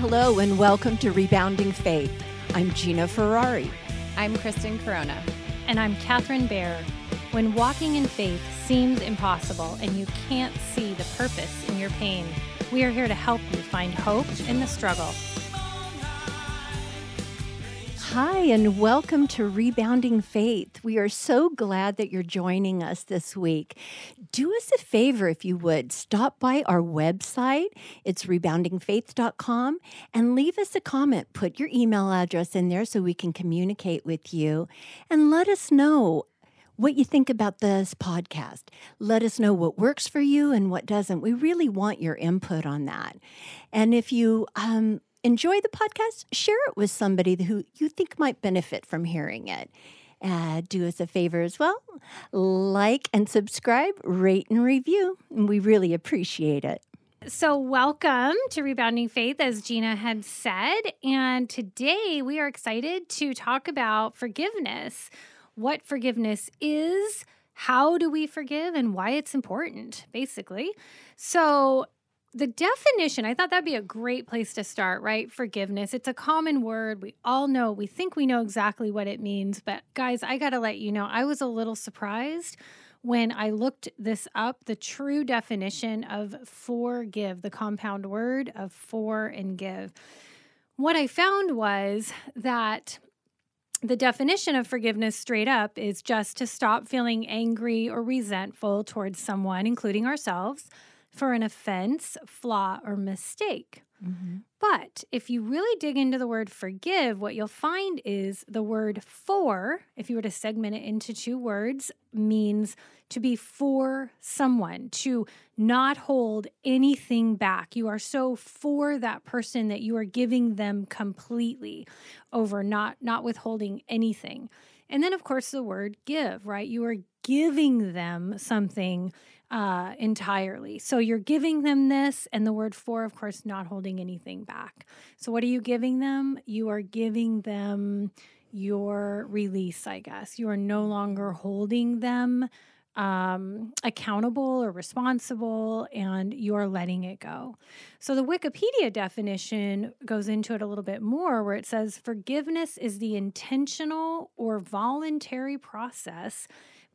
Hello, and welcome to Rebounding Faith. I'm Gina Ferrari. I'm Kristen Corona. And I'm Catherine Bear. When walking in faith seems impossible and you can't see the purpose in your pain, we are here to help you find hope in the struggle. Hi, and welcome to Rebounding Faith. We are so glad that you're joining us this week. Do us a favor, if you would, stop by our website. It's reboundingfaith.com and leave us a comment. Put your email address in there so we can communicate with you and let us know what you think about this podcast. Let us know what works for you and what doesn't. We really want your input on that. And if you um, enjoy the podcast, share it with somebody who you think might benefit from hearing it. Uh, do us a favor as well like and subscribe, rate and review. And we really appreciate it. So, welcome to Rebounding Faith, as Gina had said. And today we are excited to talk about forgiveness what forgiveness is, how do we forgive, and why it's important, basically. So, the definition, I thought that'd be a great place to start, right? Forgiveness. It's a common word. We all know, we think we know exactly what it means. But guys, I got to let you know, I was a little surprised when I looked this up the true definition of forgive, the compound word of for and give. What I found was that the definition of forgiveness straight up is just to stop feeling angry or resentful towards someone, including ourselves for an offense, flaw, or mistake. Mm-hmm. But if you really dig into the word forgive, what you'll find is the word for, if you were to segment it into two words, means to be for someone, to not hold anything back. You are so for that person that you are giving them completely over, not, not withholding anything. And then, of course, the word give, right? You are giving them something uh, entirely. So you're giving them this, and the word for, of course, not holding anything back. So, what are you giving them? You are giving them your release, I guess. You are no longer holding them um, accountable or responsible, and you are letting it go. So, the Wikipedia definition goes into it a little bit more, where it says forgiveness is the intentional or voluntary process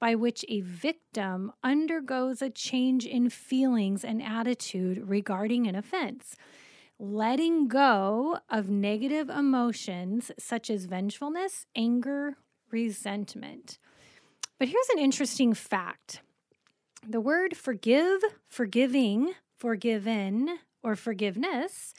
by which a victim undergoes a change in feelings and attitude regarding an offense. Letting go of negative emotions such as vengefulness, anger, resentment. But here's an interesting fact the word forgive, forgiving, forgiven, or forgiveness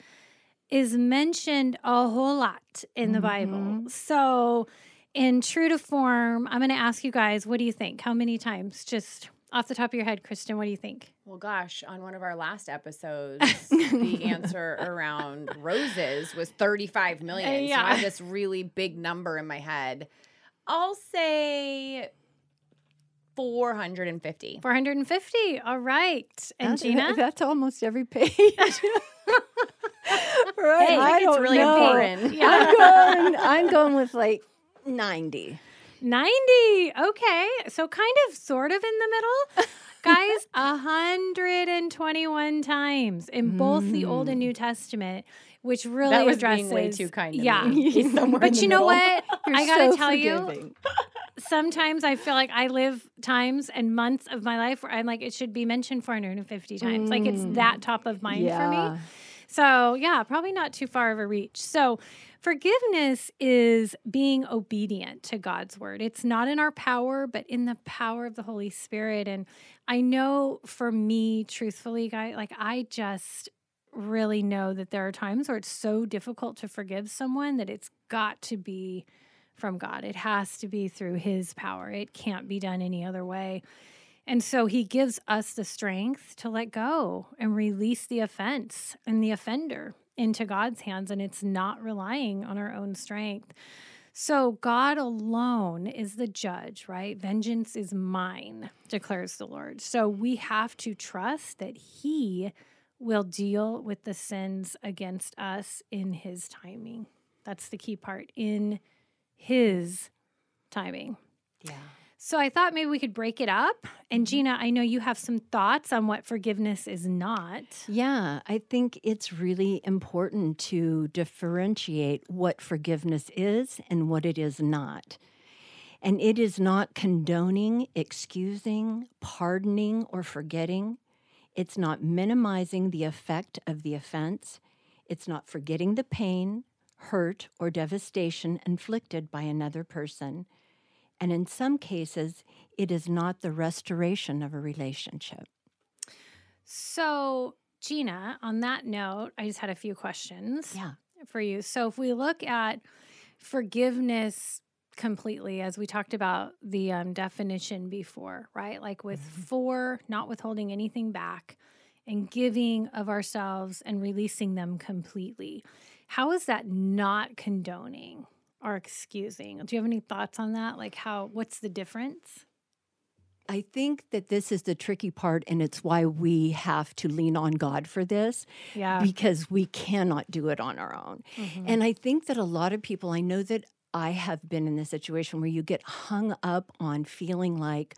is mentioned a whole lot in the mm-hmm. Bible. So, in true to form, I'm going to ask you guys, what do you think? How many times? Just off the top of your head, Kristen, what do you think? Well, gosh, on one of our last episodes, the answer around roses was 35 million. Uh, yeah. So I have this really big number in my head. I'll say 450. 450. All right. And that's, Gina? That's almost every page. right. Hey, I, it's really know. important. Yeah. I'm going I'm going with like 90. 90. Okay. So kind of sort of in the middle. Guys, 121 times in both mm. the Old and New mm. Testament, which really that was addresses being way too kind. yeah, but you know what? I gotta so tell forgiving. you, sometimes I feel like I live times and months of my life where I'm like, it should be mentioned 450 times. Mm. Like it's that top of mind yeah. for me. So yeah, probably not too far of a reach. So Forgiveness is being obedient to God's word. It's not in our power, but in the power of the Holy Spirit. And I know for me, truthfully, guy, like I just really know that there are times where it's so difficult to forgive someone that it's got to be from God. It has to be through His power. It can't be done any other way. And so He gives us the strength to let go and release the offense and the offender into God's hands and it's not relying on our own strength. So God alone is the judge, right? Vengeance is mine, declares the Lord. So we have to trust that He will deal with the sins against us in His timing. That's the key part in His timing. Yeah. So I thought maybe we could break it up. And Mm-hmm. Gina, I know you have some thoughts on what forgiveness is not. Yeah, I think it's really important to differentiate what forgiveness is and what it is not. And it is not condoning, excusing, pardoning, or forgetting. It's not minimizing the effect of the offense. It's not forgetting the pain, hurt, or devastation inflicted by another person. And in some cases, it is not the restoration of a relationship. So, Gina, on that note, I just had a few questions Yeah. for you. So, if we look at forgiveness completely, as we talked about the um, definition before, right? Like with Mhm. for, not withholding anything back, and giving of ourselves and releasing them completely. How is that not condoning or excusing? Do you have any thoughts on that? Like, how, what's the difference? I think that this is the tricky part, and it's why we have to lean on God for this Yeah. because we cannot do it on our own. Mhm. And I think that a lot of people, I know that I have been in the situation where you get hung up on feeling like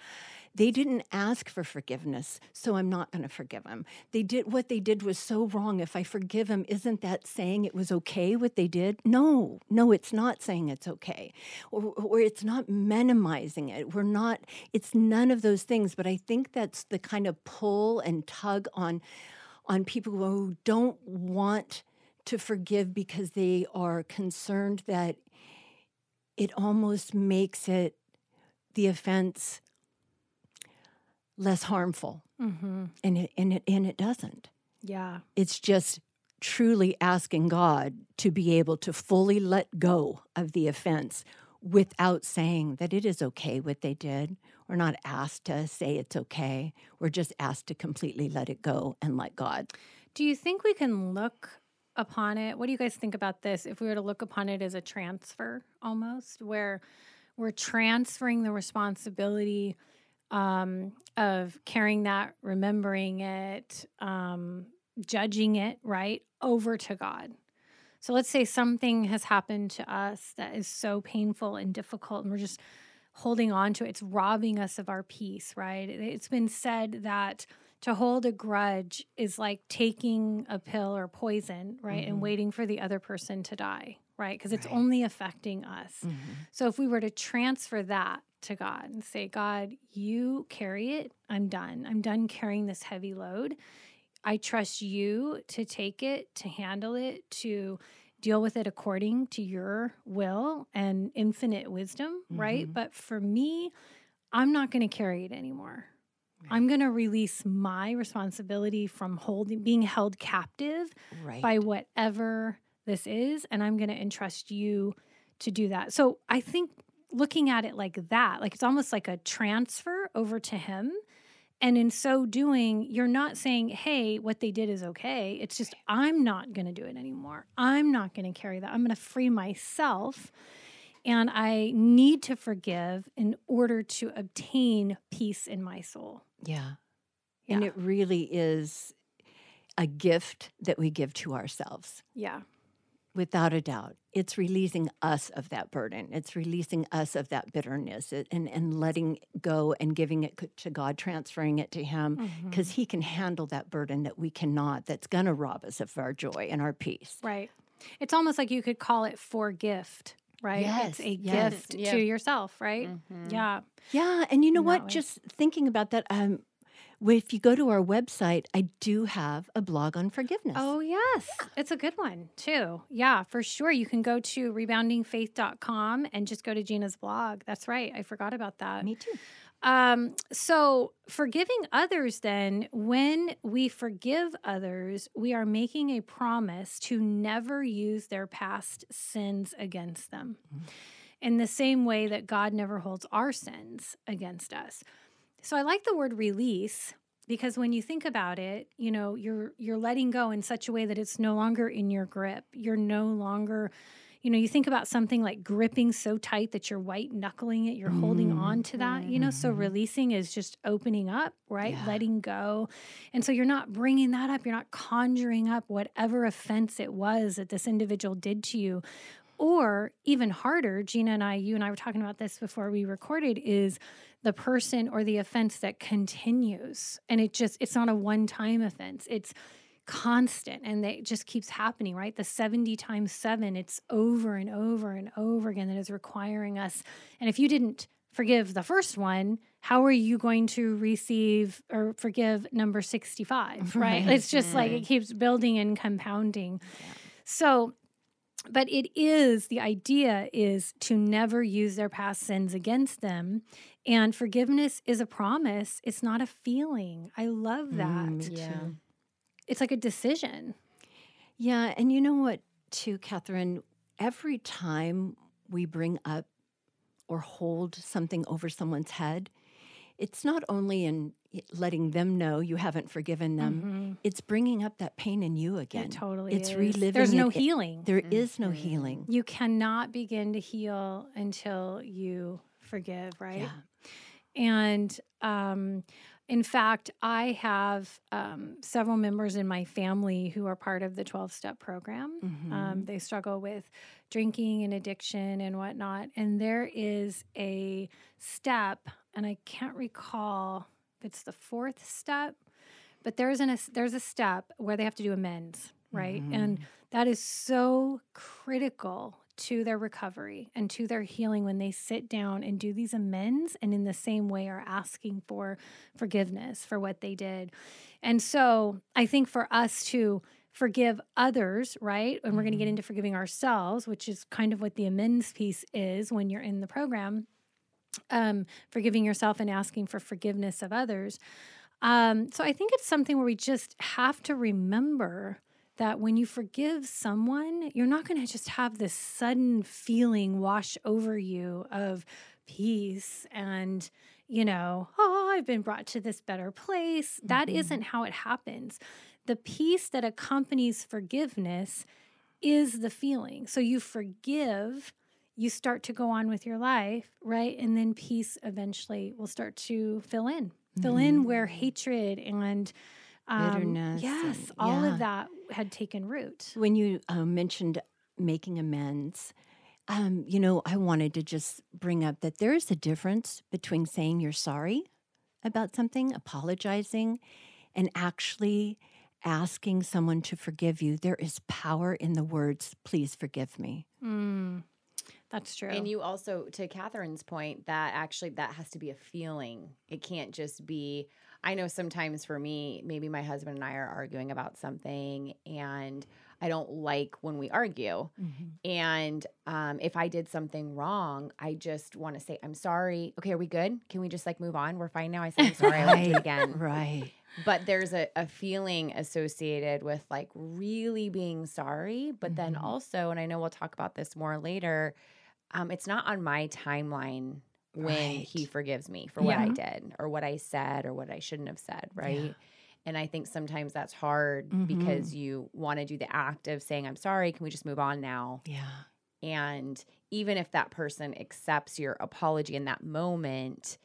they didn't ask for forgiveness, so I'm not going to forgive them. They did what they did was so wrong. If I forgive them, isn't that saying it was okay what they did? No, no, it's not saying it's okay. Or, or it's not minimizing it. We're not, it's none of those things. But I think that's the kind of pull and tug on on people who don't want to forgive because they are concerned that it almost makes it the offense less harmful Mhm. and it and it and it doesn't Yeah. it's just truly asking god to be able to fully let go of the offense without saying that it is okay what they did we're not asked to say it's okay we're just asked to completely let it go and let god Do you think we can look upon it? What do you guys think about this? If we were to look upon it as a transfer almost, where we're transferring the responsibility um, of carrying that, remembering it, um, judging it, right, over to God. So let's say something has happened to us that is so painful and difficult, and we're just holding on to it. It's robbing us of our peace, right? It's been said that to hold a grudge is like taking a pill or poison, right? Mhm. And waiting for the other person to die, right? Because it's Right. only affecting us. So if we were to transfer that to God and say, God, you carry it, I'm done. I'm done carrying this heavy load. I trust you to take it, to handle it, to deal with it according to your will and infinite wisdom, right? Mhm. But for me, I'm not going to carry it anymore. I'm going to release my responsibility from holding being held captive right by whatever this is and I'm going to entrust you to do that. So I think looking at it like that, like it's almost like a transfer over to him. And in so doing, you're not saying, hey, what they did is okay. It's just, I'm not going to do it anymore. I'm not going to carry that. I'm going to free myself. And I need to forgive in order to obtain peace in my soul. Yeah. And it really is a gift that we give to ourselves, Yeah. Without a doubt. It's releasing us of that burden. It's releasing us of that bitterness and, and letting go and giving it to God, transferring it to Him, because He can handle that burden that we cannot, that's going to rob us of our joy and our peace. Right. It's almost like you could call it for gift, right? Yes, It's a yes. gift Yeah. to yourself, right? Mhm. Yeah. Yeah. And you know In what? Just thinking about that, um, if you go to our website, I do have a blog on forgiveness. Oh, yes. It's a good one, too. Yeah, for sure. You can go to reboundingfaith.com and just go to Gina's blog. That's right. I forgot about that. me too. Um, so forgiving others, then, when we forgive others, we are making a promise to never use their past sins against them. In the same way that God never holds our sins against us. So I like the word release because when you think about it, you know, you're you're letting go in such a way that it's no longer in your grip. You're no longer you know, you think about something like gripping so tight that you're white knuckling it, you're holding Mhm. on to that, you know. So Mhm. releasing is just opening up, right? Yeah. Letting go. And so you're not bringing that up, you're not conjuring up whatever offense it was that this individual did to you. Or even harder, Gina and I, you and I were talking about this before we recorded, is the person or the offense that continues. And it just, it's not a one time offense. It's constant and it just keeps happening, right? The 70 times seven, it's over and over and over again that is requiring us. And if you didn't forgive the first one, how are you going to receive or forgive number 65, right? right. It's just like it mm-hmm. keeps building and compounding. Yeah. So, but it is the idea is to never use their past sins against them. And forgiveness is a promise. It's not a feeling. I love that. mm, yeah. It's like a decision. Yeah and you know what too catherine? Every time we bring up or hold something over someone's head it's not only in letting them know you haven't forgiven them mm-hmm. it's bringing up that pain in you again it totally it's is. reliving there's no it. healing There mm-hmm. is no healing you cannot begin to heal until you forgive right yeah. and um, in fact, I have um, several members in my family who are part of the 12 step program. Mm-hmm. Um, they struggle with drinking and addiction and whatnot. And there is a step, and I can't recall if it's the fourth step, but there's, an, a, there's a step where they have to do amends, right? Mm-hmm. And that is so critical to their recovery and to their healing when they sit down and do these amends and in the same way are asking for forgiveness for what they did. And so I think for us to forgive others, right? And we're going to get mm-hmm. into forgiving ourselves, which is kind of what the amends piece is when you're in the program. Um, forgiving yourself and asking for forgiveness of others. Um, so I think it's something where we just have to remember that when you forgive someone, you're not going to just have this sudden feeling wash over you of peace and, you know, oh, I've been brought to this better place. Mm-hmm. That isn't how it happens. The peace that accompanies forgiveness is the feeling. So you forgive, you start to go on with your life, right? And then peace eventually will start to fill in, fill mm-hmm. in where hatred and um, bitterness. Yes, and, all of that had taken root. When you um, mentioned making amends, um, you know, I wanted to just bring up that there is a difference between saying you're sorry about something, apologizing, and actually asking someone to forgive you. There is power in the words, please forgive me. Mm, that's true. And you also, to Catherine's point, that actually that has to be a feeling. It can't just be, I know sometimes for me, maybe my husband and I are arguing about something and I don't like when we argue. Mm-hmm. And um, if I did something wrong, I just want to say, I'm sorry. Okay, are we good? Can we just like move on? We're fine now. I said, I'm sorry. I do it again. Right. But there's a, a feeling associated with like really being sorry. But mm-hmm. then also, and I know we'll talk about this more later, um, it's not on my timeline when right. he forgives me for what yeah. I did or what I said or what I shouldn't have said, right? Yeah. And I think sometimes that's hard mm-hmm. because you want to do the act of saying, I'm sorry, can we just move on now? Yeah. And even if that person accepts your apology in that moment,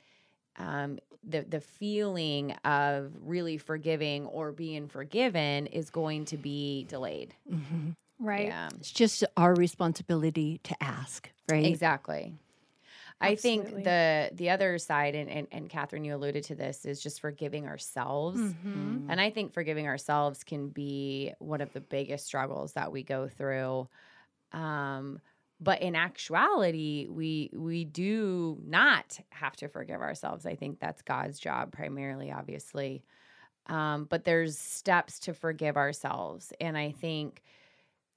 um, the the feeling of really forgiving or being forgiven is going to be delayed. Mm-hmm. Right. Yeah. It's just our responsibility to ask, right? Exactly. I think the the other side, and, and, and Catherine, you alluded to this, is just forgiving ourselves. Mm-hmm. And I think forgiving ourselves can be one of the biggest struggles that we go through. Um, but in actuality, we we do not have to forgive ourselves. I think that's God's job primarily, obviously. Um, but there's steps to forgive ourselves, and I think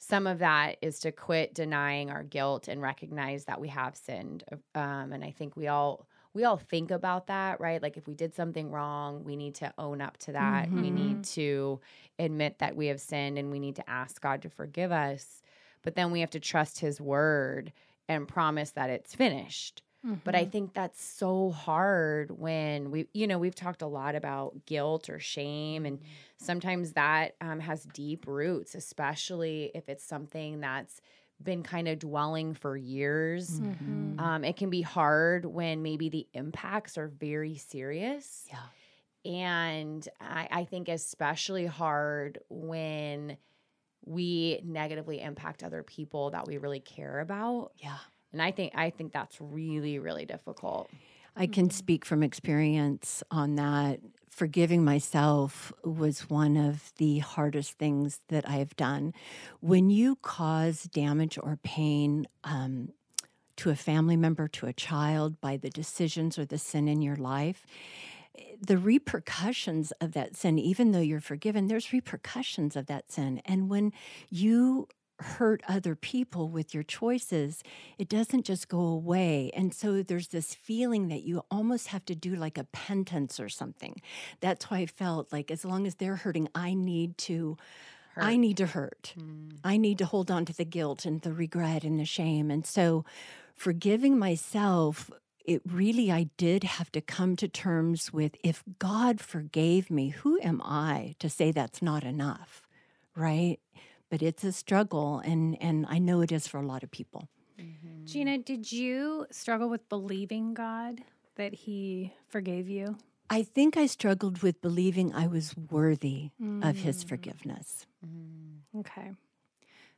some of that is to quit denying our guilt and recognize that we have sinned um, and i think we all we all think about that right? Like if we did something wrong we need to own up to that. Mm-hmm. we need to admit that we have sinned and we need to ask god to forgive us but then we have to trust his word and promise that it's finished Mm-hmm. But I mm-hmm. think that's so hard when we, you know, we've talked a lot about guilt or shame, and sometimes that um, has deep roots, especially if it's something that's been kind of dwelling for years. Mm-hmm. Um, it can be hard when maybe the impacts are very serious. Yeah. And I, I think especially hard when we negatively impact other people that we really care about. Yeah. And I think I think that's really really difficult. I can speak from experience on that. Forgiving myself was one of the hardest things that I have done. When you cause damage or pain um, to a family member, to a child, by the decisions or the sin in your life, the repercussions of that sin, even though you're forgiven, there's repercussions of that sin. And when you hurt other people with your choices, it doesn't just go away. And so there's this feeling that you almost have to do like a penance or something. That's why I felt like as long as they're hurting, I need to. Hurt. I need to hurt. Mm. I need to hold on to the guilt and the regret and the shame. And so, forgiving myself it really, I did have to come to terms with if God forgave me, who am I to say that's not enough? Right? But it's a struggle, and, and I know it is for a lot of people. Mm-hmm. Gina, did you struggle with believing God that He forgave you? I think I struggled with believing I was worthy mm. of His forgiveness. Mm. Okay.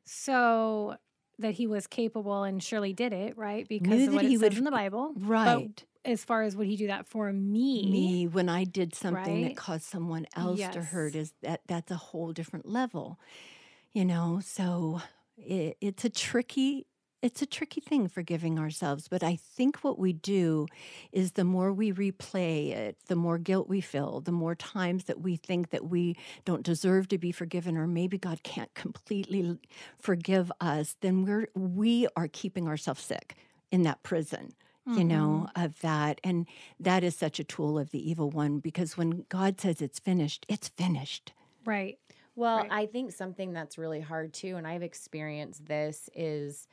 So that he was capable and surely did it, right? Because Knew of what it says would, in the Bible. Right. But as far as would he do that for me? Me, when I did something right? that caused someone else yes. to hurt, is that that's a whole different level. You know, so it, it's a tricky it's a tricky thing forgiving ourselves, but I think what we do is the more we replay it, the more guilt we feel, the more times that we think that we don't deserve to be forgiven or maybe God can't completely forgive us, then we're we are keeping ourselves sick in that prison. You know, mm-hmm. of that. And that is such a tool of the evil one because when God says it's finished, it's finished. Right. Well, right. I think something that's really hard too, and I've experienced this, is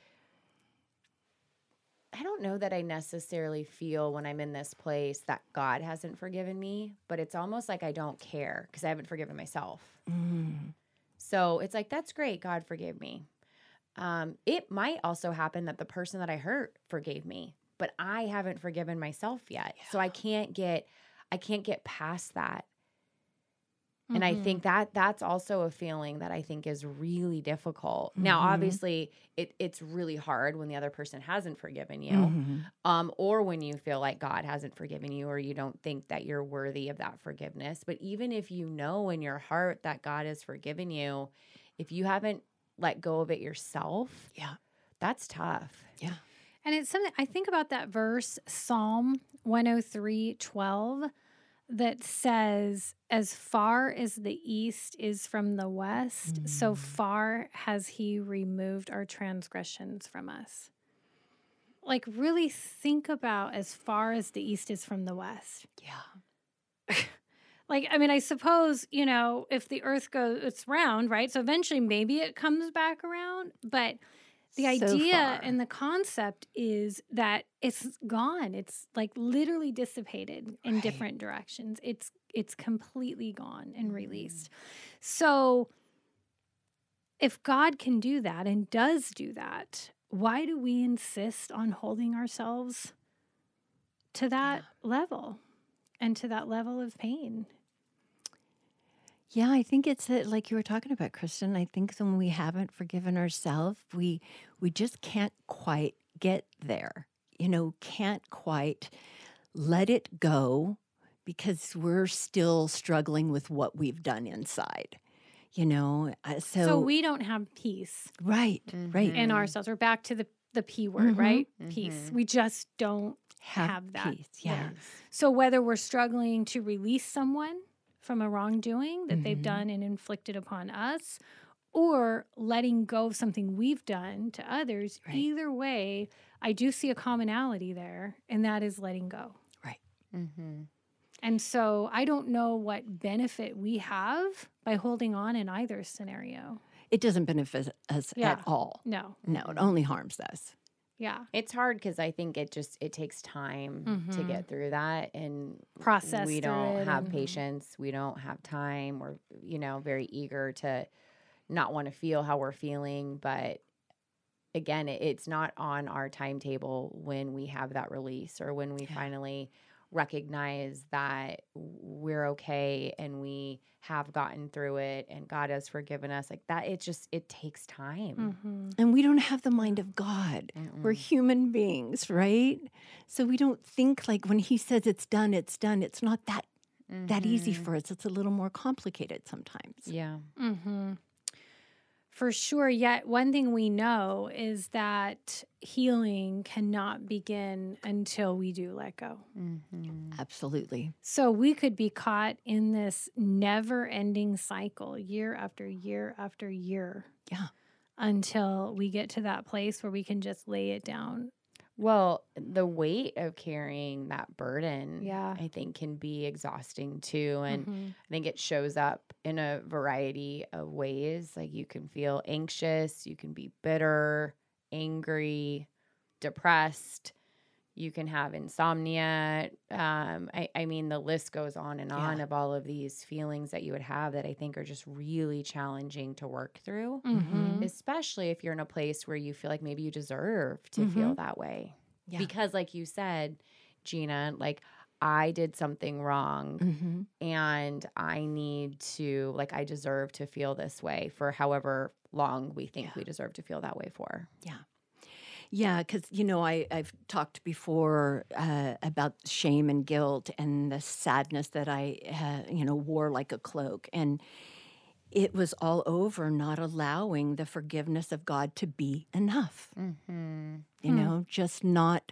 I don't know that I necessarily feel when I'm in this place that God hasn't forgiven me, but it's almost like I don't care because I haven't forgiven myself. Mm. So it's like, that's great. God forgave me. Um, it might also happen that the person that I hurt forgave me, but I haven't forgiven myself yet. Yeah. So I can't get, I can't get past that. Mm-hmm. And I think mm-hmm. that that's also a feeling that I think is really difficult. Mm-hmm. Now, obviously, it, it's really hard when the other person hasn't forgiven you, mm-hmm. um, or when you feel like God hasn't forgiven you, or you don't think that you're worthy of that forgiveness. But even if you know in your heart that God has forgiven you, if you haven't let go of it yourself, yeah, that's tough. Yeah. And it's something I think about that verse, Psalm 103 12 that says, As far as the east is from the west, mm. so far has he removed our transgressions from us. Like, really think about as far as the east is from the west. Yeah. like, I mean, I suppose, you know, if the earth goes, it's round, right? So eventually maybe it comes back around, but the idea and the concept is that it's gone. It's like literally dissipated in right. different directions. It's it's completely gone and mm. released. So if God can do that and does do that, why do we insist on holding ourselves to that yeah. level and to that level of pain? Yeah, I think it's a, like you were talking about, Kristen. I think when we haven't forgiven ourselves, we we just can't quite get there. You know, can't quite let it go because we're still struggling with what we've done inside. You know, uh, so so we don't have peace, right? Mm-hmm. Right in ourselves. We're back to the the p word, mm-hmm. right? Mm-hmm. Peace. We just don't have, have that. Peace. Yeah. Yes. So whether we're struggling to release someone from a wrongdoing that mm-hmm. they've done and inflicted upon us or letting go of something we've done to others. Right. Either way, I do see a commonality there, and that is letting go. Right. Mm-hmm. And so I don't know what benefit we have by holding on in either scenario. It doesn't benefit us yeah. at all. No. No, it only harms us. Yeah. It's hard because I think it just it takes time mm-hmm. to get through that and process. We don't have and... patience. We don't have time. We're, you know, very eager to not want to feel how we're feeling. But again, it's not on our timetable when we have that release or when we yeah. finally recognize that we're okay and we have gotten through it and God has forgiven us. Like that, it just it takes time. Mm-hmm. And we don't have the mind of God. We're human beings, right? So we don't think like when he says it's done, it's done. It's not that that easy Mhm. for us. It's a little more complicated sometimes. Yeah. Mm-hmm. For sure. Yet, one thing we know is that healing cannot begin until we do let go. Mhm. Absolutely. So, we could be caught in this never ending cycle year after year after year. Yeah. Until we get to that place where we can just lay it down. Well, the weight of carrying that burden, Yeah. I think can be exhausting too. And Mhm. I think it shows up in a variety of ways. Like you can feel anxious, you can be bitter, angry, depressed, you can have insomnia. Um, I, I mean, the list goes on and on Yeah. of all of these feelings that you would have that I think are just really challenging to work through, Mhm. especially if you're in a place where you feel like maybe you deserve to feel that way. Yeah. Because, like you said, Gina, like I did something wrong hmm and I need to, like, I deserve to feel this way for however long we think Yeah. we deserve to feel that way for. Yeah, because you know I I've talked before uh, about shame and guilt and the sadness that I uh, you know wore like a cloak, and it was all over not allowing the forgiveness of God to be enough. Mm-hmm. You Hmm. know, just not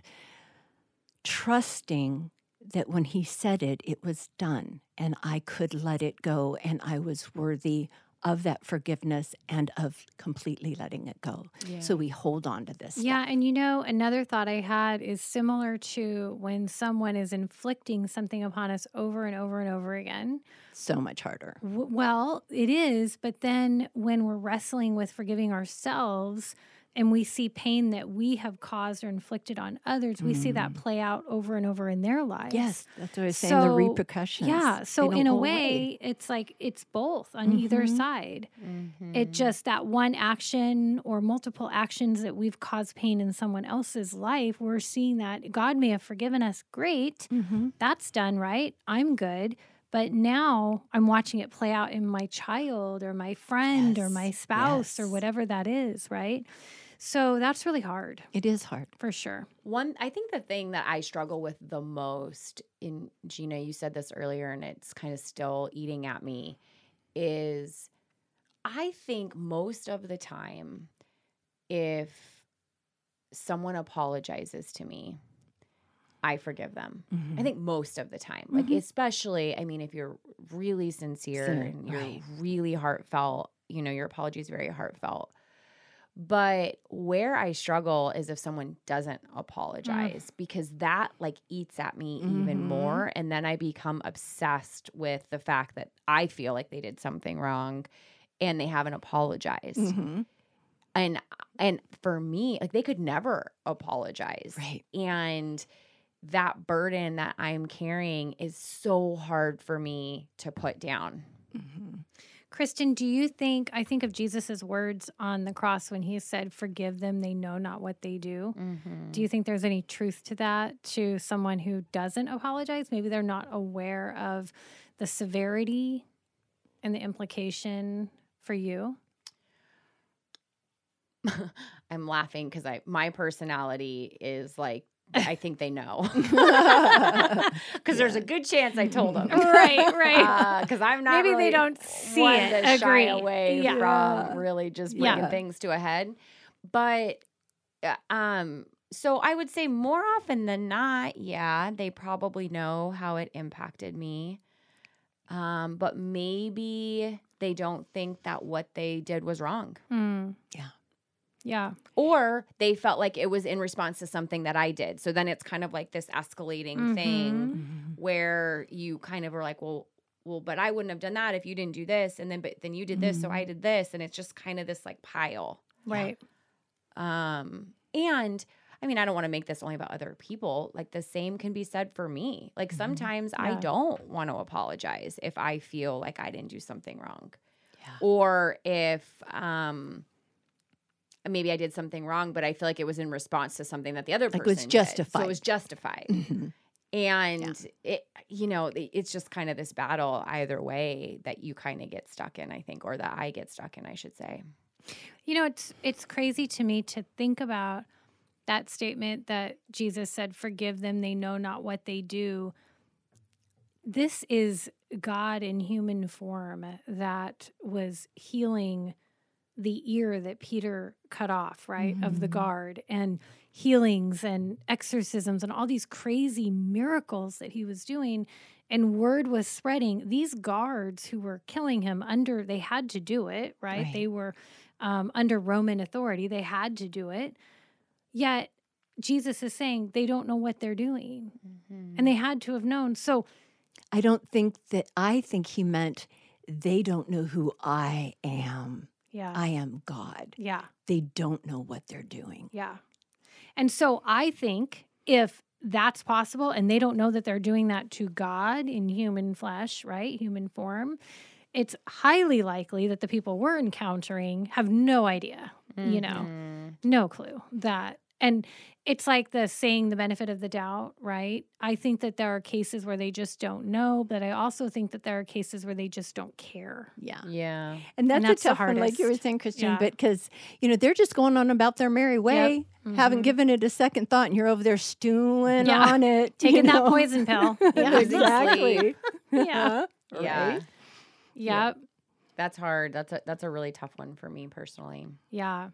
trusting that when He said it, it was done, and I could let it go, and I was worthy of that forgiveness and of completely letting it go. So we hold on to this. stuff. Yeah, and you know, another thought I had is similar to when someone is inflicting something upon us over and over and over again. so much harder. W- well, it is, but then when we're wrestling with forgiving ourselves and we see pain that we have caused or inflicted on others, we see that play out over and over in their lives. Yes, that's what I was saying. the repercussions. Yeah. So in a way, away. it's like it's both on either Mhm. side. Mm-hmm. It just that one action or multiple actions that we've caused pain in someone else's life, we're seeing that God may have forgiven us. Great. Mhm. That's done, right? I'm good. But now I'm watching it play out in my child or my friend or my spouse or whatever that is, right? So that's really hard it is hard. for sure. One, I think the thing that I struggle with the most in Gina, you said this earlier and it's kind of still eating at me, is I think most of the time, if someone apologizes to me, I forgive them. I Mhm. think most of the time, like Mhm. especially, I mean, if you're really sincere Sincere, and you're right. really heartfelt, you know, your apology is very heartfelt. But where I struggle is if someone doesn't apologize because that like eats at me even Mhm. more. And then I become obsessed with the fact that I feel like they did something wrong and they haven't apologized. Mhm. And and for me, like they could never apologize Right. and that burden that I'm carrying is so hard for me to put down. Mhm. Kristen, do you think, I think of Jesus' words on the cross when he said, Forgive them, they know not what they do. Mm-hmm. Do you think there's any truth to that to someone who doesn't apologize? Maybe they're not aware of the severity and the implication for you. I'm laughing because I my personality is like I think they know because there's a good chance I told them. Right, right. Because I'm not. Maybe they don't see one it. to shy Agree. away Yeah. from really just Yeah. bringing things to a head. But uh, um, so I would say more often than not, yeah, they probably know how it impacted me. Um, but maybe they don't think that what they did was wrong. Hmm. Yeah. Yeah. Or they felt like it was in response to something that I did. So then it's kind of like this escalating thing Mhm. Mhm. where you kind of are like, well, well, but I wouldn't have done that if you didn't do this, and then but then you did this, so I did this, and it's just kind of this like pile. Right. Um, and I mean, I don't want to make this only about other people. Like the same can be said for me. Like sometimes I don't want to apologize if I feel like I didn't do something wrong. Yeah. Or if um maybe I did something wrong, but I feel like it was in response to something that the other Like person it was did. So justified. it was justified. Mhm. And yeah. it, you know, it's just kind of this battle either way that you kind of get stuck in, I think, or that I get stuck in, I should say. You know, it's it's crazy to me to think about that statement that Jesus said, "Forgive them; they know not what they do." This is God in human form that was healing the ear that Peter cut off, right, mm-hmm. of the mm-hmm. guard, and healings and exorcisms and all these crazy miracles that he was doing. And word was spreading. These guards who were killing him under, they had to do it, right? right. They were um, under Roman authority, they had to do it. Yet Jesus is saying they don't know what they're doing. Mm-hmm. And they had to have known. So I don't think that, I think he meant they don't know who I am. Yeah. I am God. Yeah. They don't know what they're doing. Yeah. And so I think if that's possible and they don't know that they're doing that to God in human flesh, right? Human form, it's highly likely that the people we're encountering have no idea, mm-hmm. you know, mm-hmm. no clue that and it's like the saying the benefit of the doubt, right? I think that there are cases where they just don't know, but I also think that there are cases where they just don't care. Yeah. Yeah. And that's, and that's a tough one, like you were saying, Kristen, yeah. because, you know, they're just going on about their merry way, yep. mm-hmm. haven't given it a second thought, and you're over there stewing yeah. on it. Taking that poison pill. yeah, exactly. yeah. Right? Yeah. Yep. That's hard. That's a that's a really tough one for me personally. Yeah.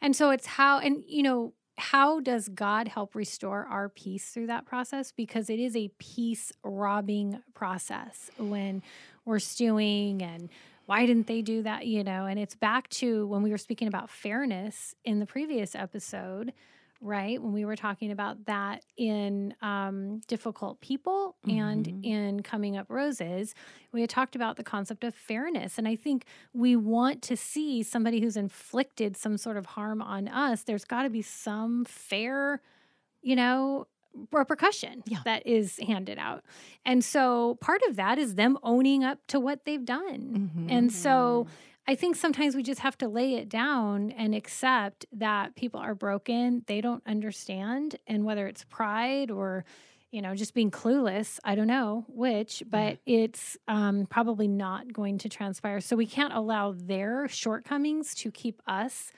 And so it's how and you know how does God help restore our peace through that process? Because it is a peace robbing process when we're stewing and why didn't they do that? You know, and it's back to when we were speaking about fairness in the previous episode right? When we were talking about that in um, difficult people mm-hmm. and in coming up roses, we had talked about the concept of fairness. And I think we want to see somebody who's inflicted some sort of harm on us. There's got to be some fair, you know, repercussion yeah. that is handed out. And so part of that is them owning up to what they've done. Mm-hmm. And so mm-hmm. I think sometimes we just have to lay it down and accept that people are broken. They don't understand. And whether it's pride or, you know, just being clueless, I don't know which, but yeah. it's um, probably not going to transpire. So we can't allow their shortcomings to keep us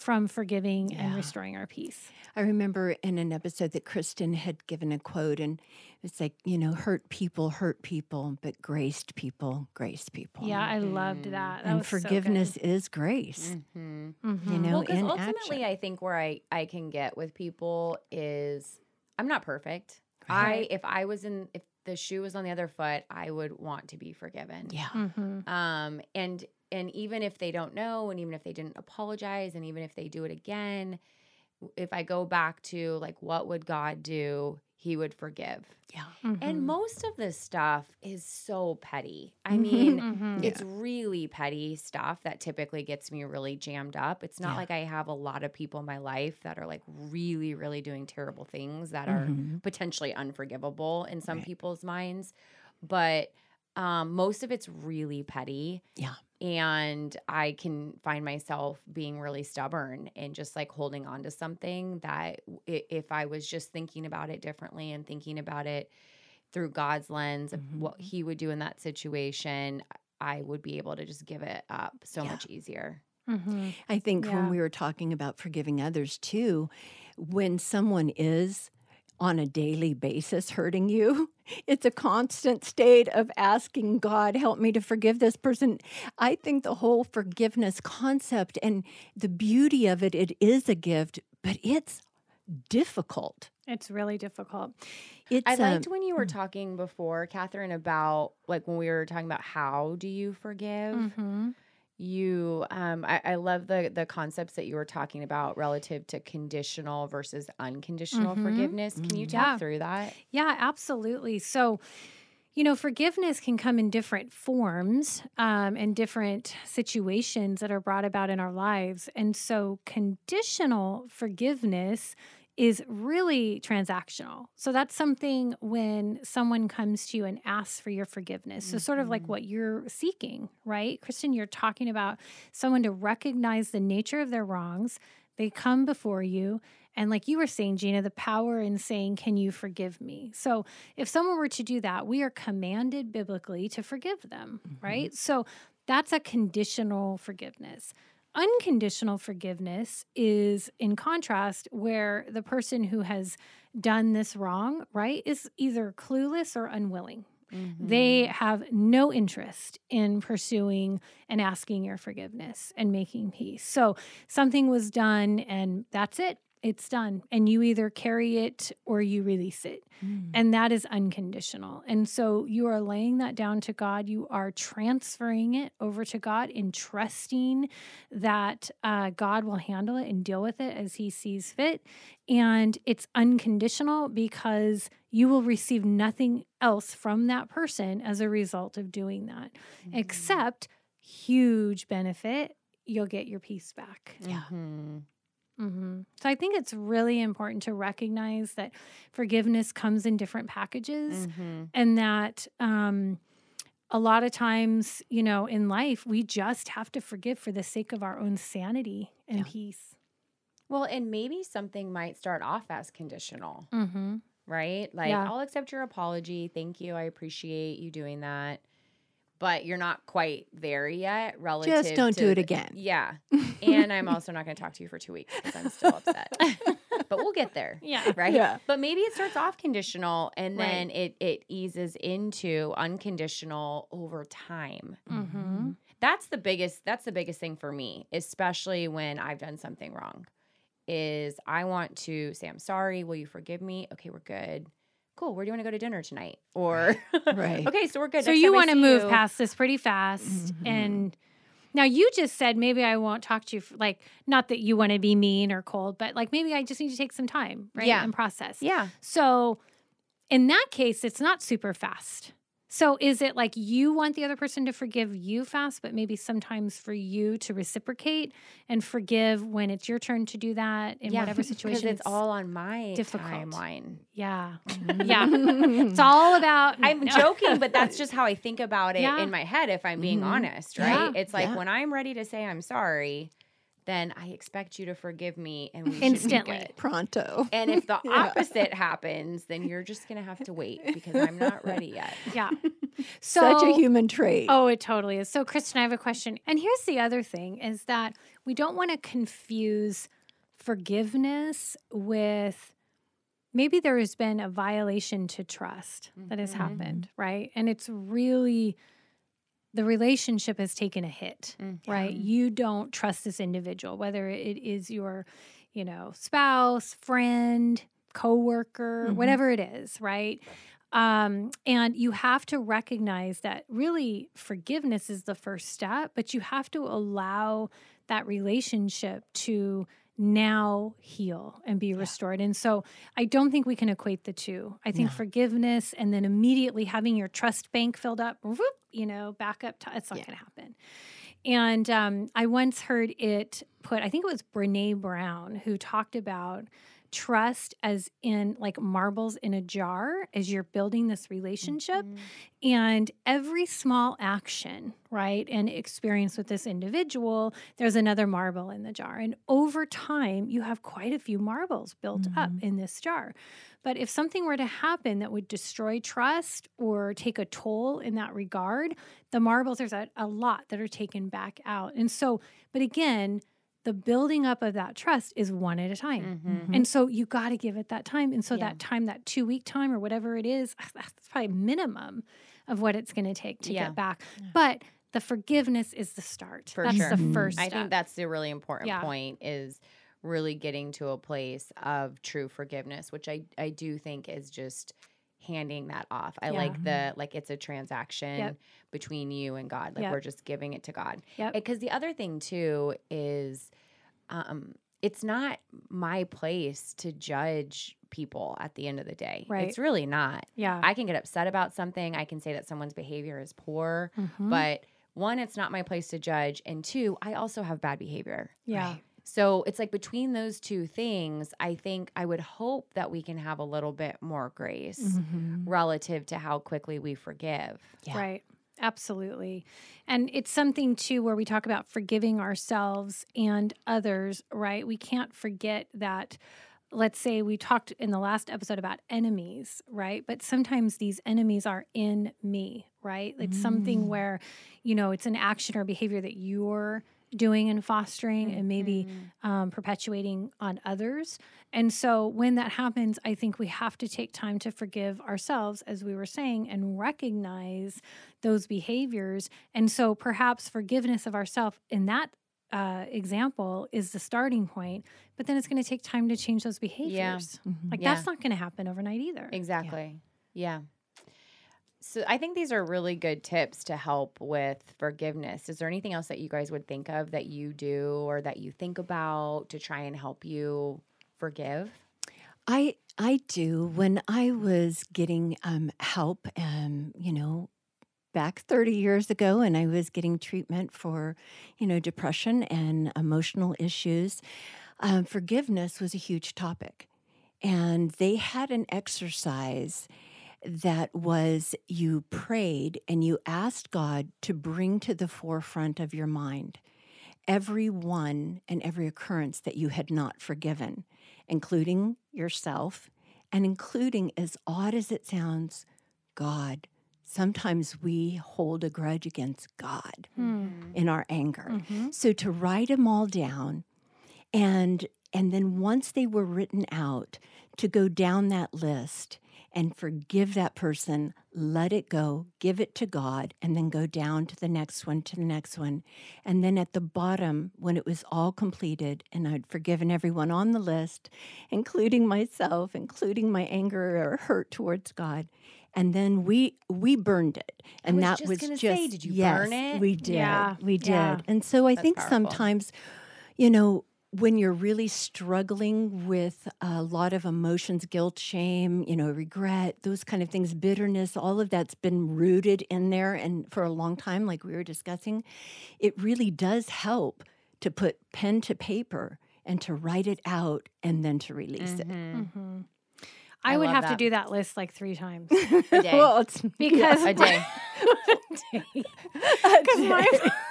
from forgiving yeah. and restoring our peace. I remember in an episode that Kristen had given a quote, and it's like, you know, hurt people hurt people, but graced people grace people. Yeah, I loved that. that and forgiveness so is grace. Mm-hmm. Mm-hmm. You know, well, because ultimately, action. I think where I I can get with people is I'm not perfect. Right. I if I was in if the shoe was on the other foot, I would want to be forgiven. Yeah. Mm-hmm. Um, and and even if they don't know, and even if they didn't apologize, and even if they do it again, if I go back to like what would God do, he would forgive. Yeah. Mm-hmm. And most of this stuff is so petty. I mm-hmm. mean, mm-hmm. it's yeah. really petty stuff that typically gets me really jammed up. It's not yeah. like I have a lot of people in my life that are like really, really doing terrible things that are mm-hmm. potentially unforgivable in some right. people's minds. But um, most of it's really petty. Yeah. And I can find myself being really stubborn and just like holding on to something that if I was just thinking about it differently and thinking about it through God's lens of mm-hmm. what He would do in that situation, I would be able to just give it up so yeah. much easier. Mm-hmm. I think yeah. when we were talking about forgiving others too, when someone is on a daily basis hurting you. It's a constant state of asking God, help me to forgive this person. I think the whole forgiveness concept and the beauty of it, it is a gift, but it's difficult. It's really difficult. It's, I liked um, when you were mm. talking before, Catherine, about like when we were talking about how do you forgive. Mm-hmm you um, I, I, love the the concepts that you were talking about relative to conditional versus unconditional mm-hmm. forgiveness can you mm-hmm. talk yeah. through that yeah absolutely so you know forgiveness can come in different forms um, and different situations that are brought about in our lives and so conditional forgiveness is really transactional. So that's something when someone comes to you and asks for your forgiveness. So, sort of like mm-hmm. what you're seeking, right? Kristen, you're talking about someone to recognize the nature of their wrongs. They come before you And like you were saying, Gina, the power in saying, Can you forgive me? So if someone were to do that, we are commanded biblically to forgive them, mm-hmm. right? So that's a conditional forgiveness. Unconditional forgiveness is in contrast where the person who has done this wrong, right, is either clueless or unwilling. Mm-hmm. They have no interest in pursuing and asking your forgiveness and making peace. So something was done and that's it it's done and you either carry it or you release it. Mm. and that is unconditional. And so you are laying that down to god. You are transferring it over to god and trusting that uh, god will handle it and deal with it as he sees fit. And it's unconditional because you will receive nothing else from that person as a result of doing that mm. except huge benefit. You'll get your peace back. Yeah. Mm-hmm. Mm-hmm. So I think it's really important to recognize that forgiveness comes in different packages mm-hmm. and that um, a lot of times, you know, in life, we just have to forgive for the sake of our own sanity and yeah. peace. Well, and maybe something might start off as conditional, mm-hmm. right? Like, yeah. I'll accept your apology. Thank you. I appreciate you doing that but you're not quite there yet relative just don't do it again yeah and i'm also not going to talk to you for two weeks because i'm still upset but we'll get there yeah right yeah. but maybe it starts off conditional and then right. it it eases into unconditional over time mm-hmm. that's the biggest that's the biggest thing for me especially when i've done something wrong is i want to say i'm sorry will you forgive me okay we're good cool, where do you want to go to dinner tonight? Or, right. okay, so we're good. So Next you want to move you. past this pretty fast. Mm-hmm. And now you just said maybe I won't talk to you, for, like, not that you want to be mean or cold, but like maybe I just need to take some time, right? Yeah. And process. Yeah. So in that case, it's not super fast. So is it like you want the other person to forgive you fast, but maybe sometimes for you to reciprocate and forgive when it's your turn to do that in yeah, whatever situation? Because it's all on my difficult. timeline. Yeah. yeah. it's all about I'm no. joking, but that's just how I think about it yeah. in my head if I'm being mm-hmm. honest, right? Yeah. It's like when I'm ready to say I'm sorry, then I expect you to forgive me and we instantly pronto. And if the yeah. opposite happens, then you're just gonna have to wait because I'm not ready yet. Yeah. So, Such a human trait. Oh, it totally is. So, Kristen, I have a question. And here's the other thing is that we don't want to confuse forgiveness with maybe there has been a violation to trust that has mm-hmm. happened, right? And it's really the relationship has taken a hit, mm-hmm. right? You don't trust this individual, whether it is your, you know, spouse, friend, coworker, mm-hmm. whatever it is, right? Um, and you have to recognize that really forgiveness is the first step, but you have to allow that relationship to now heal and be yeah. restored. And so I don't think we can equate the two. I think no. forgiveness and then immediately having your trust bank filled up, whoop, you know, back up, to, it's not yeah. going to happen. And um, I once heard it put, I think it was Brene Brown who talked about trust as in like marbles in a jar as you're building this relationship. Mm-hmm. And every small action, right, and experience with this individual, there's another marble in the jar. And over time, you have quite a few marbles built mm-hmm. up in this jar. But if something were to happen that would destroy trust or take a toll in that regard, the marbles, there's a, a lot that are taken back out. And so, but again, the building up of that trust is one at a time. Mm-hmm. And so you got to give it that time. And so yeah. that time, that two week time or whatever it is, that's probably minimum of what it's going to take to yeah. get back. Yeah. But the forgiveness is the start. For that's sure. the first I think that's the really important point is really getting to a place of true forgiveness, which I, I do think is just handing that off. I yeah. like the like it's a transaction yep. between you and God. Like yep. we're just giving it to God. Yeah. Because the other thing too is um it's not my place to judge people at the end of the day. Right. It's really not. Yeah. I can get upset about something. I can say that someone's behavior is poor, mm-hmm. but one, it's not my place to judge. And two, I also have bad behavior. Yeah. Right? So it's like between those two things, I think I would hope that we can have a little bit more grace mm-hmm. relative to how quickly we forgive. Yeah. Right. Absolutely. And it's something too where we talk about forgiving ourselves and others, right? We can't forget that let's say we talked in the last episode about enemies, right? But sometimes these enemies are in me, right? It's mm. something where, you know, it's an action or behavior that you're doing and fostering mm-hmm. and maybe mm-hmm. um, perpetuating on others. And so when that happens, I think we have to take time to forgive ourselves, as we were saying, and recognize those behaviors. And so perhaps forgiveness of ourselves in that uh, example is the starting point, but then it's going to take time to change those behaviors. Yeah. Mm-hmm. Like yeah. that's not going to happen overnight either. Exactly. Yeah. yeah. So I think these are really good tips to help with forgiveness. Is there anything else that you guys would think of that you do or that you think about to try and help you forgive? I I do. When I was getting um, help, um, you know, back 30 years ago and I was getting treatment for, you know, depression and emotional issues, um, forgiveness was a huge topic. And they had an exercise that was you prayed and you asked God to bring to the forefront of your mind every one and every occurrence that you had not forgiven, including yourself and including, as odd as it sounds, God sometimes we hold a grudge against God mm. in our anger. Mm-hmm. So to write them all down and and then once they were written out to go down that list and forgive that person, let it go, give it to God, and then go down to the next one, to the next one. And then at the bottom, when it was all completed, and I'd forgiven everyone on the list, including myself, including my anger or hurt towards God, and then we we burned it and was that just was just say, did you yes, burn it we did yeah. we did yeah. and so i That's think powerful. sometimes you know when you're really struggling with a lot of emotions guilt shame you know regret those kind of things bitterness all of that's been rooted in there and for a long time like we were discussing it really does help to put pen to paper and to write it out and then to release mm-hmm. it mm-hmm. I, I would have that. to do that list like three times a day. well, it's because yeah, a day. Because my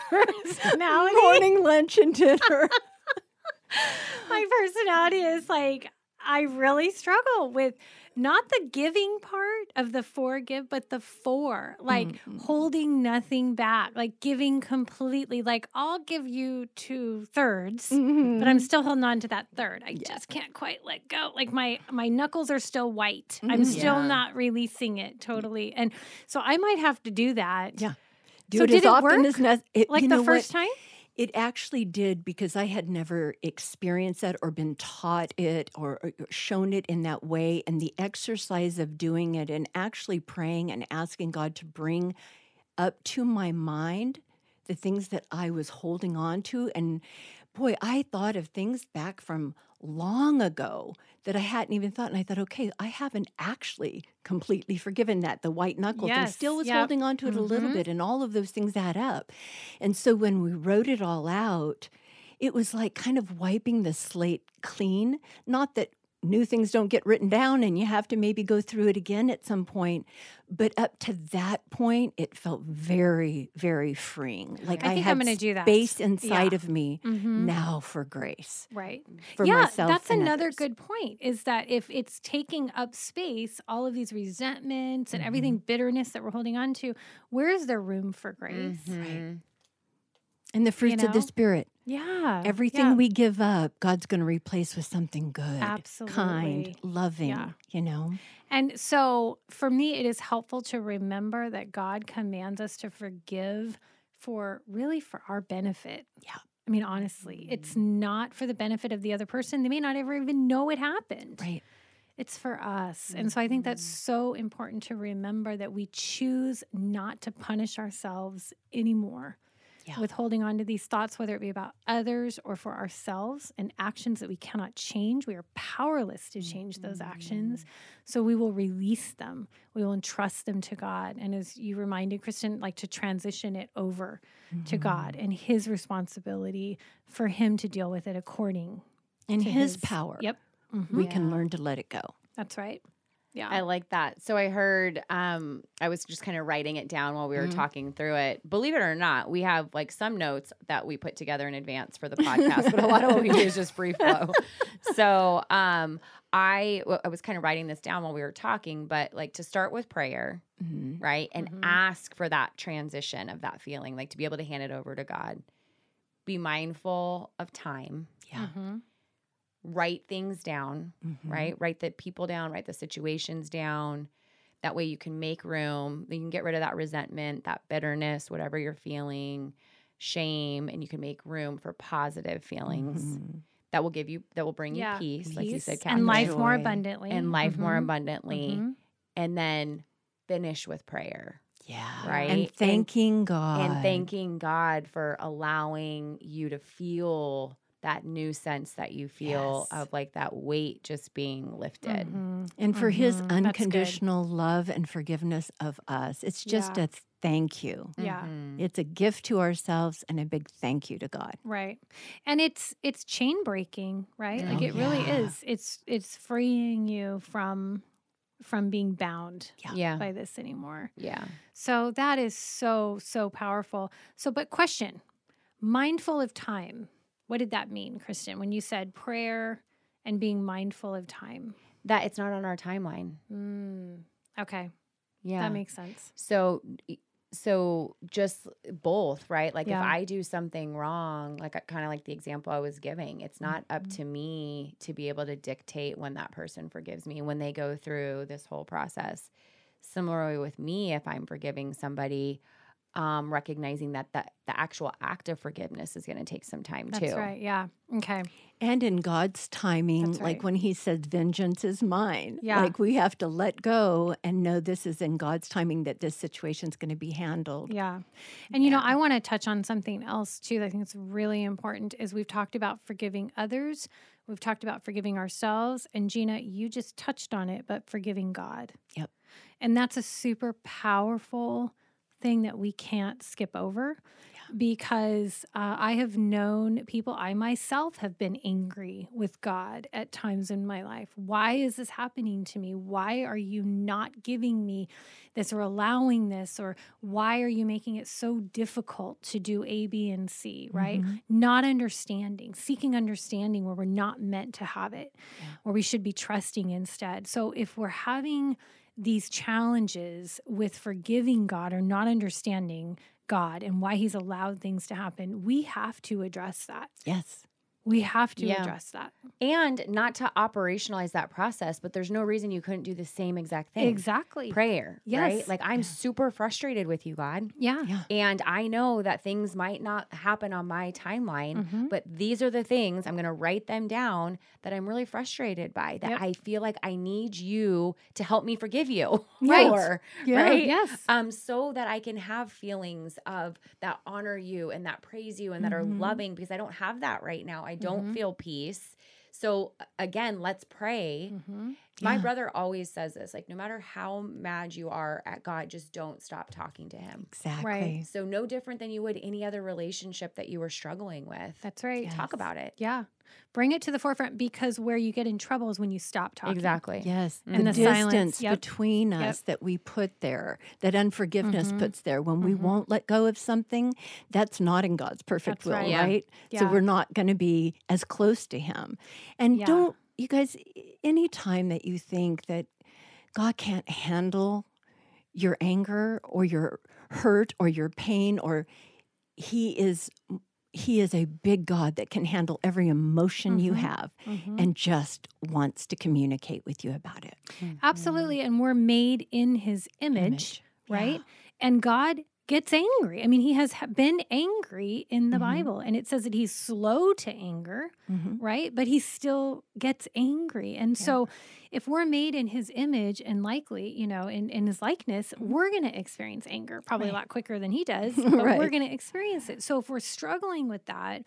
personality, morning, lunch, and dinner. my personality is like I really struggle with not the giving part of the forgive, but the for, like mm-hmm. holding nothing back, like giving completely. Like I'll give you two thirds, mm-hmm. but I'm still holding on to that third. I yeah. just can't quite let go. Like my my knuckles are still white. Mm-hmm. I'm still yeah. not releasing it totally, and so I might have to do that. Yeah. Do so it did as it often work? as. Like the first what? time? It actually did because I had never experienced that or been taught it or, shown it in that way. And the exercise of doing it and actually praying and asking God to bring up to my mind the things that I was holding on to. And boy, I thought of things back from long ago that I hadn't even thought. And I thought, okay, I haven't actually completely forgiven that. The white knuckle yes, thing still was yep. holding on to it mm-hmm. a little mm-hmm. bit, and all of those things add up. And so when we wrote it all out, it was like kind of wiping the slate clean. Not that new things don't get written down and you have to maybe go through it again at some point. But up to that point, it felt very, very freeing. Like I, I think had I'm going to do that. space inside yeah. of me mm-hmm. now for grace. Right. For yeah, myself. that's another others. good point is that if it's taking up space, all of these resentments and mm-hmm. everything bitterness that we're holding on to, where is there room for grace? Mm-hmm. Right. And the fruits you of the? Spirit. Yeah. Everything yeah. we give up, God's going to replace with something good, Absolutely. kind, loving, Yeah. you know? And so for me, it is helpful to remember that God commands us to forgive for really for our benefit. Yeah. I mean, honestly, it's mm. not for the benefit of the other person. They may not ever even know it happened. Right. It's for us. And so I think that's mm. so important to remember that we choose not to punish ourselves anymore Yeah. with holding on to these thoughts, whether it be about others or for ourselves and actions that we cannot change. We are powerless to change those actions. So we will release them. We will entrust them to God. And as you reminded, Kristen, like to transition it over to God and his responsibility for him to deal with it according And to his, power. Yep. Mhm. We can learn to let it go. That's right. Yeah. I like that. So I heard um I was just kind of writing it down while we were Mhm. talking through it. Believe it or not, we have like some notes that we put together in advance for the podcast, but a lot of what we do is just free flow. so um I w- I was kind of writing this down while we were talking, but like to start with prayer, Mhm. right? And Mhm. ask for that transition of that feeling, like to be able to hand it over to God. Be mindful of time. Yeah. Write things down Mhm. right? Write the people down, write the situations down. That way you can make room. You can get rid of that resentment, that bitterness, whatever you're feeling, shame, and you can make room for positive feelings Mhm. that will give you that will bring Yeah. you peace, like you Peace said, and Catherine, life more abundantly. and life more Mhm. abundantly, Mhm. and then finish with prayer Yeah. Right? And And- thanking God. and thanking God for allowing you to feel that new sense that you feel Yes. of like that weight just being lifted. Mhm. And for his Mhm. That's good. unconditional love and forgiveness of us. It's just Yeah. a thank you. Yeah. Mhm. It's a gift to ourselves and a big thank you to God. Right. And it's it's chain breaking, right? Like Oh, it really is. It's it's freeing you from from being bound Yeah. Yeah. by this anymore. Yeah. So that is so so powerful. So but question, mindful of time. What did that mean, Kristen, when you said prayer and being mindful of time? That it's not on our timeline. Mm, okay. Yeah. That makes sense. so so just both, right? Like Yeah. if I do something wrong, like kind of like the example I was giving, it's not up Mhm. to me to be able to dictate when that person forgives me when they go through this whole process. Similarly with me, if I'm forgiving somebody, um, recognizing that the, the actual act of forgiveness is going to take some time That's too. right. Yeah. Okay. And in God's timing, right. like when he says, vengeance is mine. Yeah. Like we have to let go and know this is in God's timing that this situation is going to be handled. Yeah. And you know, I want to touch on something else too that I think it's really important is we've talked about forgiving others, we've talked about forgiving ourselves, and Gina, you just touched on it, but forgiving God. Yep. And that's a super powerful thing that we can't skip over because uh, I have known people, I myself have been angry with God at times in my life. Why is this happening to me? Why are you not giving me this or allowing this? Or why are you making it so difficult to do A, B, and C, right? Mhm. Not understanding, seeking understanding where we're not meant to have it, Yeah. where we should be trusting instead. So if we're having these challenges with forgiving God or not understanding God and why He's allowed things to happen, we have to address that. Yes. We have to Yeah. address that. And not to operationalize that process, but there's no reason you couldn't do the same exact thing. Exactly. Prayer, Yes. right? Like I'm Yeah. super frustrated with you, God. Yeah. Yeah. And I know that things might not happen on my timeline, Mhm. but these are the things I'm going to write them down that I'm really frustrated by, that Yep. I feel like I need you to help me forgive you. Right. for, Yeah. Right. Yes. Um, so that I can have feelings of that honor you and that praise you and that Mhm. are loving because I don't have that right now. I don't Mhm. feel peace. So again, let's pray. Mhm. My Yeah. brother always says this like, no matter how mad you are at God, just don't stop talking to him. Exactly. Right. So, no different than you would any other relationship that you were struggling with. That's right. Yeah. Talk about it. Yeah. Bring it to the forefront because where you get in trouble is when you stop talking. Exactly. Yes, And the, the silence, distance yep. between Yep. us that we put there, that unforgiveness Mhm. puts there, when we Mhm. won't let go of something, that's not in God's perfect That's will, right. Yeah. So we're not going to be as close to Him. And Yeah. don't, you guys, any time that you think that God can't handle your anger or your hurt or your pain, or He is. He is a big God that can handle every emotion you Mhm. have Mhm. and just wants to communicate with you about it. Absolutely. And we're made in his image, right? Yeah. And God gets angry. I mean, he has been angry in the Mhm. Bible, and it says that he's slow to anger, Mhm. right? But he still gets angry. And Yeah. so, if we're made in his image and likely, you know, in, in his likeness, we're going to experience anger probably a lot quicker than he does, but we're going to experience it. So, if we're struggling with that,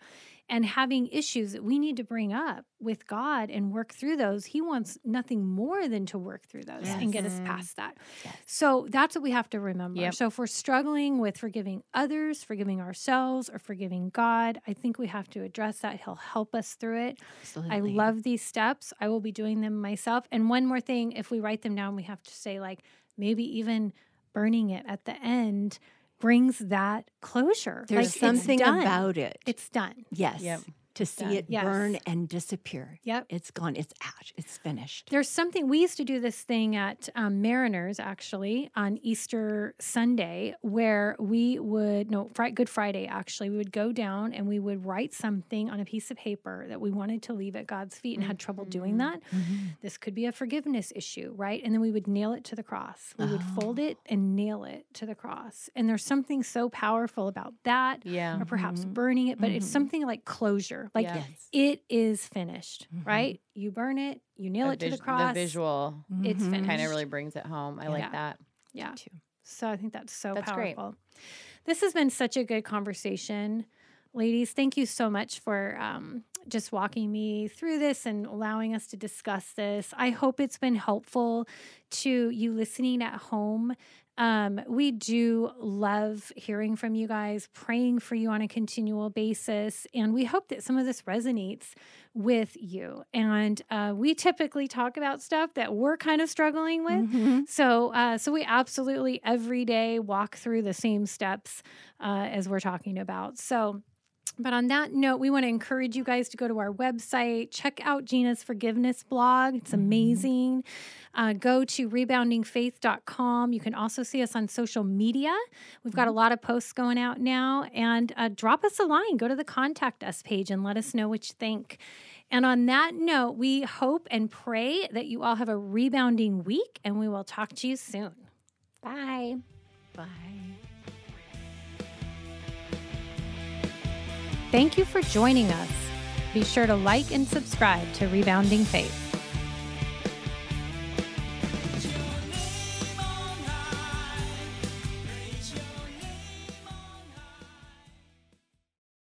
and having issues that we need to bring up with God and work through those. He wants nothing more than to work through those and get us past that. Yes. So that's what we have to remember. Yep. So if we're struggling with forgiving others, forgiving ourselves, or forgiving God, I think we have to address that. He'll help us through it. Absolutely. I love these steps. I will be doing them myself. And one more thing, if we write them down, we have to say, like, maybe even burning it at the end brings that closure. There's like, something about it. It's done. yes. Yep. To see Done. it Yes. burn and disappear. Yep. It's gone. It's out. It's finished. There's something we used to do this thing at um, Mariners actually on Easter Sunday where we would no Fri- Good Friday actually we would go down and we would write something on a piece of paper that we wanted to leave at God's feet and had trouble doing that. This could be a forgiveness issue, right? And then we would nail it to the cross. We would fold it and nail it to the cross. And there's something so powerful about that, Yeah. or perhaps Mhm. burning it, but it's Mhm. something like closure. Like Yes. it is finished, Mhm. right? You burn it, you nail it to the cross. The visual It's Mhm. finished. kind of really brings it home. I Yeah. like that. Yeah. Too. So I think that's so That's great. powerful. This has been such a good conversation. Ladies, thank you so much for um, just walking me through this and allowing us to discuss this. I hope it's been helpful to you listening at home. Um, we do love hearing from you guys, praying for you on a continual basis. And we hope that some of this resonates with you. And uh, we typically talk about stuff that we're kind of struggling with. Mhm. So, uh, so we absolutely every day walk through the same steps uh, as we're talking about. So, but on that note, we want to encourage you guys to go to our website, check out Gina's forgiveness blog. It's amazing. Uh, go to reboundingfaith.com. You can also see us on social media. We've got a lot of posts going out now. And uh, drop us a line. Go to the contact us page and let us know what you think. And on that note, we hope and pray that you all have a rebounding week, and we will talk to you soon. Bye. Bye. Thank you for joining us. Be sure to like and subscribe to Rebounding Faith.